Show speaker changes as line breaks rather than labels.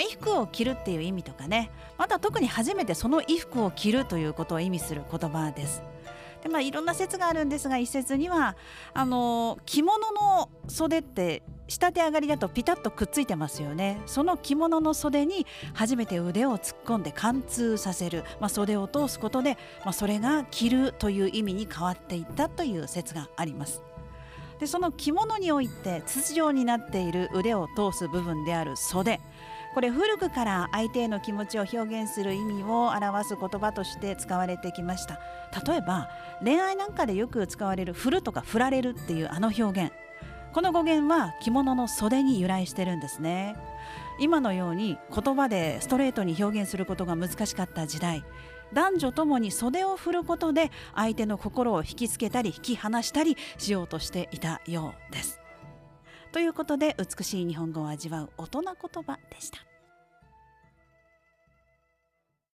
衣服を着るっていう意味とかね。また特に初めてその衣服を着るということを意味する言葉です。でまあいろんな説があるんですが一説にはあの着物の袖って仕立て上がりだとピタッとくっついてますよね。その着物の袖に初めて腕を突っ込んで貫通させる、まあ、袖を通すことで、まあ、それが着るという意味に変わっていったという説があります。でその着物において筒状になっている腕を通す部分である袖。これ古くから相手への気持ちを表現する意味を表す言葉として使われてきました。例えば恋愛なんかでよく使われる振るとか振られるっていうあの表現。この語源は着物の袖に由来してるんですね。今のように言葉でストレートに表現することが難しかった時代。男女ともに袖を振ることで相手の心を引きつけたり引き離したりしようとしていたようです。ということで美しい日本語を味わう大人言葉でした。